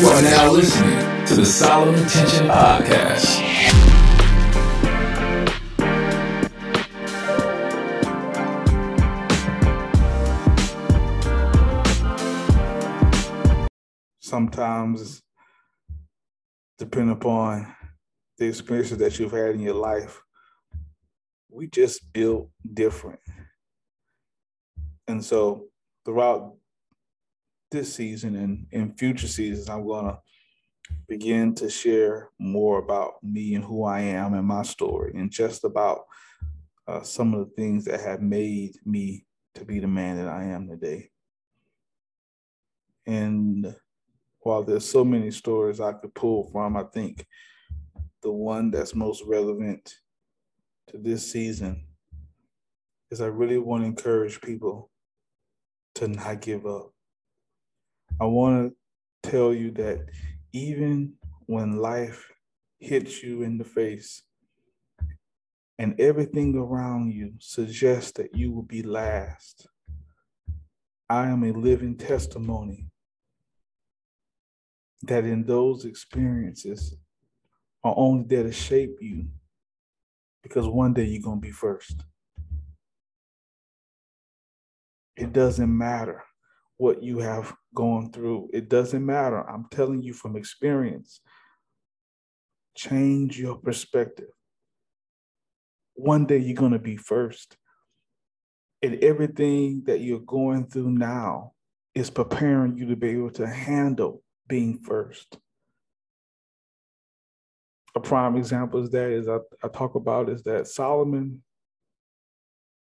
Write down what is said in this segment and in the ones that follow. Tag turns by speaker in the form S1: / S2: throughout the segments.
S1: You are now listening to the Solomon Tention Podcast.
S2: Sometimes, depending upon the experiences that you've had in your life, we just build different. And so, throughout this season and in future seasons, I'm going to begin to share more about me and who I am and my story, and just about uh, some of the things that have made me to be the man that I am today. And while there's so many stories I could pull from, I think the one that's most relevant to this season is I really want to encourage people to not give up. I want to tell you that even when life hits you in the face and everything around you suggests that you will be last, I am a living testimony that in those experiences are only there to shape you because one day you're going to be first. It doesn't matter what you have gone through. It doesn't matter. I'm telling you from experience. Change your perspective. One day you're going to be first. And everything that you're going through now is preparing you to be able to handle being first. A prime example is that is I, I talk about is that Solomon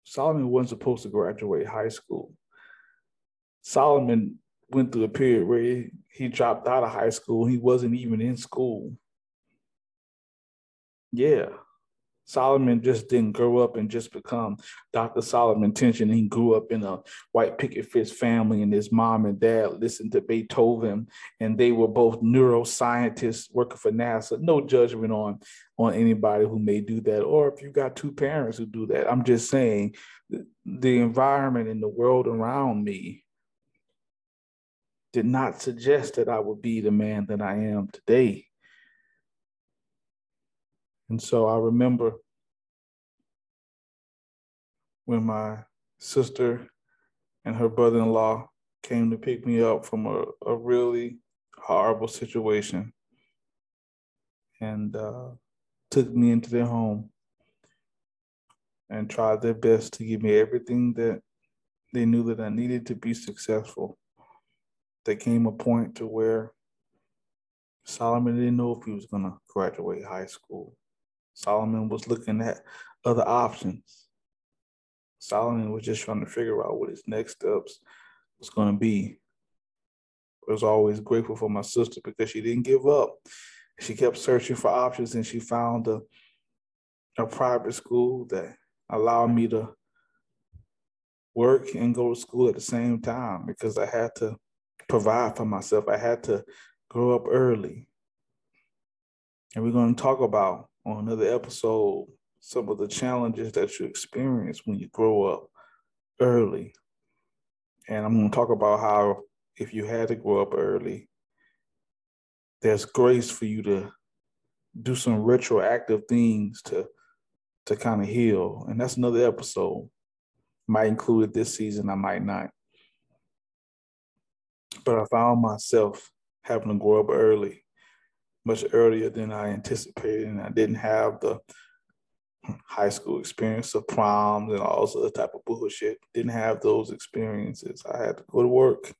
S2: Solomon wasn't supposed to graduate high school. Solomon went through a period where he, he dropped out of high school. He wasn't even in school. Yeah. Solomon just didn't grow up and just become Dr. Solomon Tention. He grew up in a white picket fence family, and his mom and dad listened to Beethoven, and they were both neuroscientists working for NASA. No judgment on, on anybody who may do that, or if you got two parents who do that. I'm just saying the environment and the world around me did not suggest that I would be the man that I am today. And so I remember when my sister and her brother in law came to pick me up from a, a really horrible situation and uh, took me into their home and tried their best to give me everything that they knew that I needed to be successful. There came a point to where Solomon didn't know if he was going to graduate high school. Solomon was looking at other options. Solomon was just trying to figure out what his next steps was going to be. I was always grateful for my sister because she didn't give up. She kept searching for options and she found a, a private school that allowed me to work and go to school at the same time because I had to provide for myself. I had to grow up early. And we're going to talk about on another episode some of the challenges that you experience when you grow up early. And I'm going to talk about how if you had to grow up early, there's grace for you to do some retroactive things to to kind of heal. And that's another episode. Might include it this season, I might not. But I found myself having to grow up early much earlier than I anticipated, and I didn't have the high school experience of proms and all other type of bullshit. Didn't have those experiences. I had to go to work.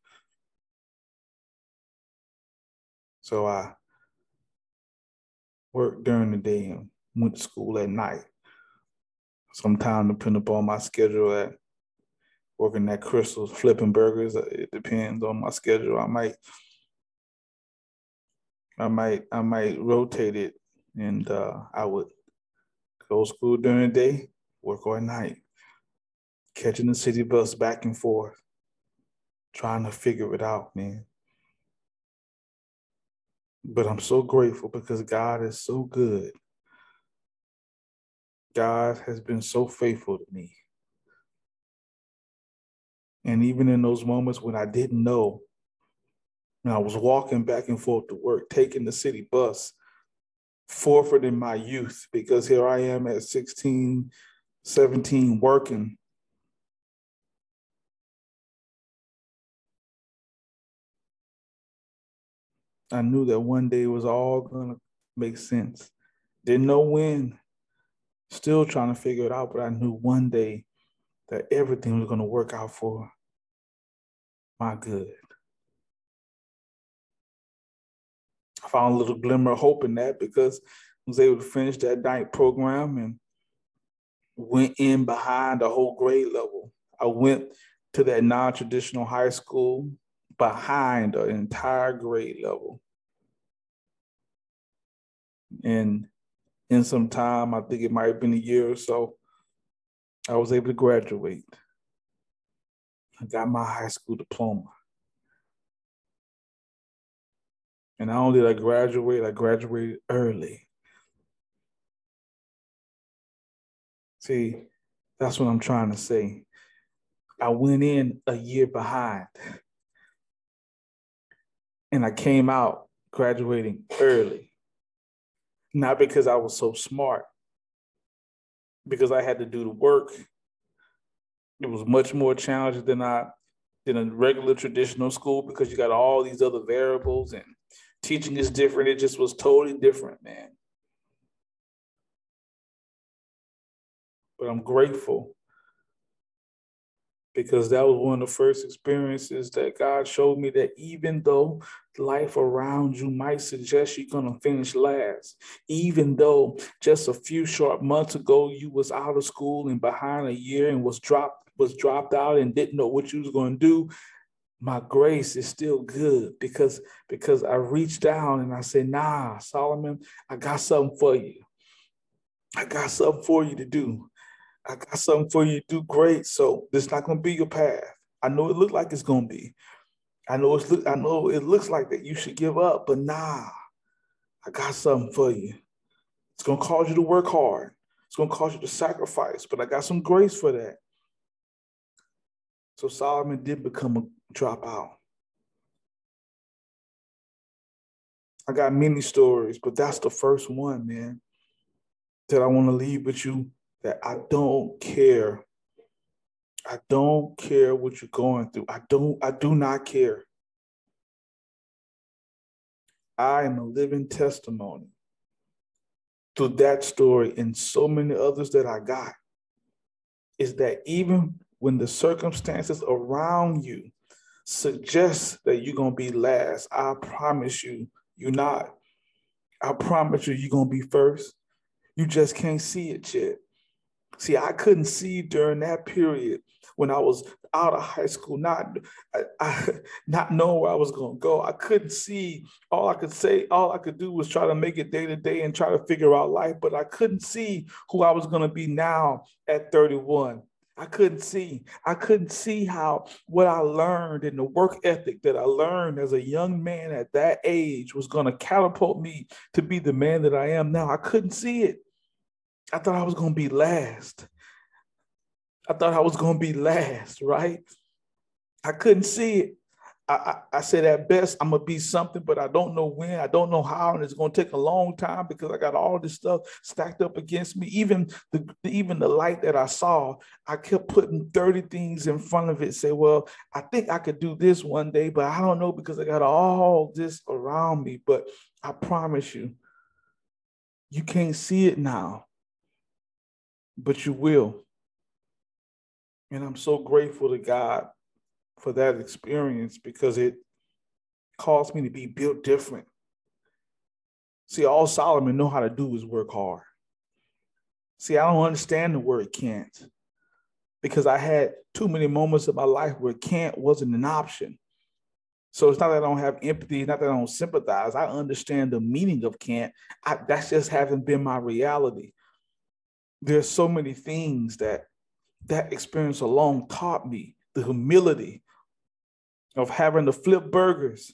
S2: So I worked during the day and went to school at night. Sometime depending upon my schedule at working at Krystal's, flipping burgers. It depends on my schedule. I might I might I might rotate it, and uh, I would go school during the day, work all night, catching the city bus back and forth, trying to figure it out, man. But I'm so grateful because God is so good. God has been so faithful to me. And even in those moments when I didn't know And I was walking back and forth to work, taking the city bus, forfeiting my youth because here I am at 16, 17 working. I knew that one day it was all going to make sense. Didn't know when, still trying to figure it out, but I knew one day that everything was going to work out for my good. I found a little glimmer of hope in that because I was able to finish that night program and went in behind the whole grade level. I went to that non-traditional high school behind an entire grade level. And in some time, I think it might have been a year or so, I was able to graduate. I got my high school diploma. And not only did I graduate, I graduated early. See, that's what I'm trying to say. I went in a year behind. And I came out graduating early. Not because I was so smart, because I had to do the work. It was much more challenging than I than a regular traditional school because you got all these other variables and teaching is different. It just was totally different, man. But I'm grateful because that was one of the first experiences that God showed me that even though life around you might suggest you're going to finish last, even though just a few short months ago you was out of school and behind a year and was dropped was dropped out and didn't know what you was going to do, my grace is still good because because I reached down and I said, "Nah, Solomon, I got something for you. I got something for you to do. I got something for you to do great. So this not gonna be your path. I know it looked like it's gonna be. I know it's look. I know it looks like that you should give up, but nah, I got something for you. It's gonna cause you to work hard. It's gonna cause you to sacrifice, but I got some grace for that. So Solomon did become a dropout. I got many stories, but that's the first one, man, that I want to leave with you that I don't care. I don't care what you're going through. I don't, I do not care. I am a living testimony to that story and so many others that I got is that even when the circumstances around you suggest that you're going to be last, I promise you, you're not. I promise you, you're going to be first. You just can't see it yet. See, I couldn't see during that period when I was out of high school, not I, not knowing where I was going to go. I couldn't see. All I could say, all I could do was try to make it day to day and try to figure out life. But I couldn't see who I was going to be now at 31. I couldn't see. I couldn't see how what I learned and the work ethic that I learned as a young man at that age was going to catapult me to be the man that I am now. I couldn't see it. I thought I was going to be last. I thought I was going to be last, right? I couldn't see it. I, I, said at best I'm gonna be something, but I don't know when, I don't know how, and it's gonna take a long time because I got all this stuff stacked up against me. Even the even the light that I saw, I kept putting 30 things in front of it. Say, well, I think I could do this one day, but I don't know because I got all this around me. But I promise you, you can't see it now, but you will. And I'm so grateful to God for that experience because it caused me to be built different. See, all Solomon know how to do is work hard. See, I don't understand the word can't because I had too many moments of my life where can't wasn't an option. So it's not that I don't have empathy, not that I don't sympathize. I understand the meaning of can't. I, that's just hasn't been my reality. There's so many things that that experience alone taught me the humility of having to flip burgers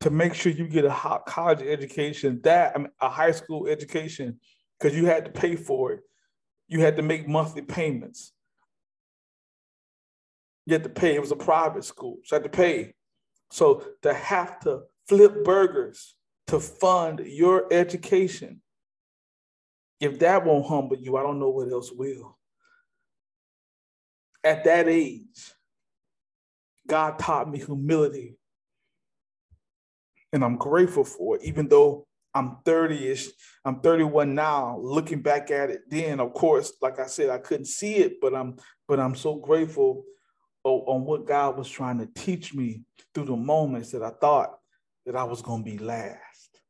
S2: to make sure you get a hot college education, that I mean, a high school education, because you had to pay for it. You had to make monthly payments. You had to pay. It was a private school, so I had to pay. So to have to flip burgers to fund your education, if that won't humble you, I don't know what else will. At that age, God taught me humility. And I'm grateful for it, even though I'm 30-ish, I'm 31 now. Looking back at it then, of course, like I said, I couldn't see it, but I'm but I'm so grateful on what God was trying to teach me through the moments that I thought that I was going to be last.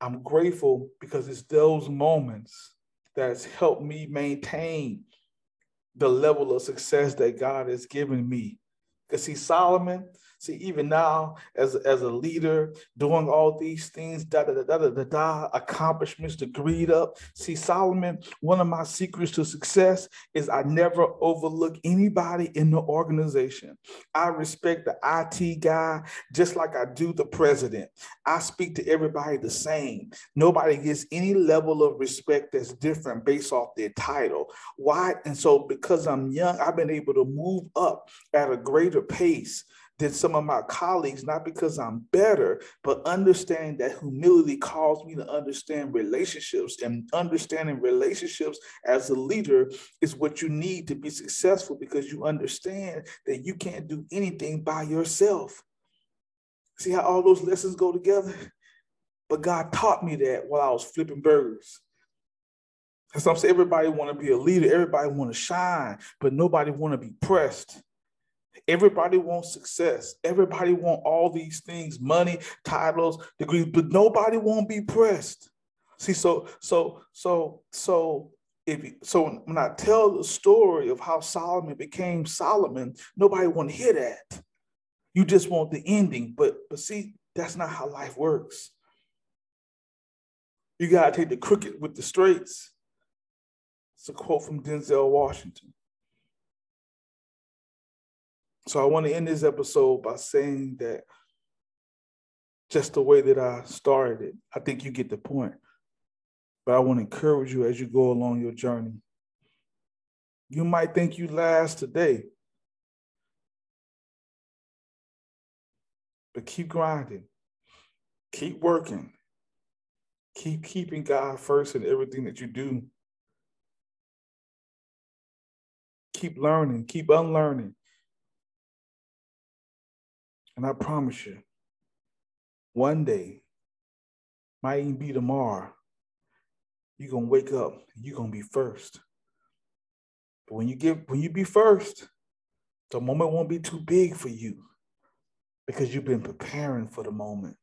S2: I'm grateful because it's those moments that's helped me maintain the level of success that God has given me. See, Solomon, See, even now, as, as a leader, doing all these things, da da da da da da, da accomplishments to greed up. See, Solomon, one of my secrets to success is I never overlook anybody in the organization. I respect the IT guy just like I do the president. I speak to everybody the same. Nobody gets any level of respect that's different based off their title. Why? And so, because I'm young, I've been able to move up at a greater pace than some of my colleagues, not because I'm better, but understanding that humility calls me to understand relationships. And understanding relationships as a leader is what you need to be successful because you understand that you can't do anything by yourself. See how all those lessons go together? But God taught me that while I was flipping burgers. And some say everybody want to be a leader, everybody want to shine, but nobody want to be pressed. Everybody wants success. Everybody want all these things, money, titles, degrees, but nobody won't be pressed. See, so so so so if so when I tell the story of how Solomon became Solomon, nobody want to hear that. You just want the ending, but but see, that's not how life works. You gotta take the crooked with the straights. It's a quote from Denzel Washington. So I want to end this episode by saying that just the way that I started it, I think you get the point. But I want to encourage you as you go along your journey. You might think you last today, but keep grinding, keep working, keep keeping God first in everything that you do. Keep learning, keep unlearning. And I promise you, one day, might even be tomorrow, you're gonna wake up you're gonna be first. But when you get when you be first, the moment won't be too big for you because you've been preparing for the moment.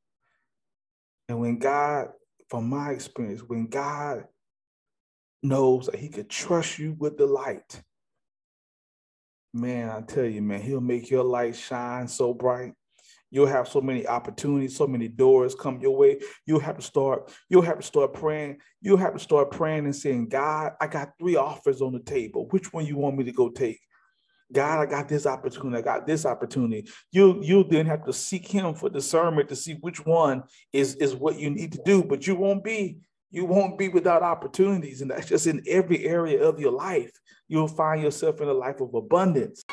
S2: And when God, from my experience, when God knows that He could trust you with the light, man, I tell you, man, He'll make your light shine so bright You'll have so many opportunities, so many doors come your way. You'll have to start, you'll have to start praying. You'll have to start praying and saying, God, I got three offers on the table. Which one you want me to go take? God, I got this opportunity. I got this opportunity. You you then have to seek him for discernment to see which one is, is what you need to do, but you won't be you won't be without opportunities. And that's just in every area of your life. You'll find yourself in a life of abundance.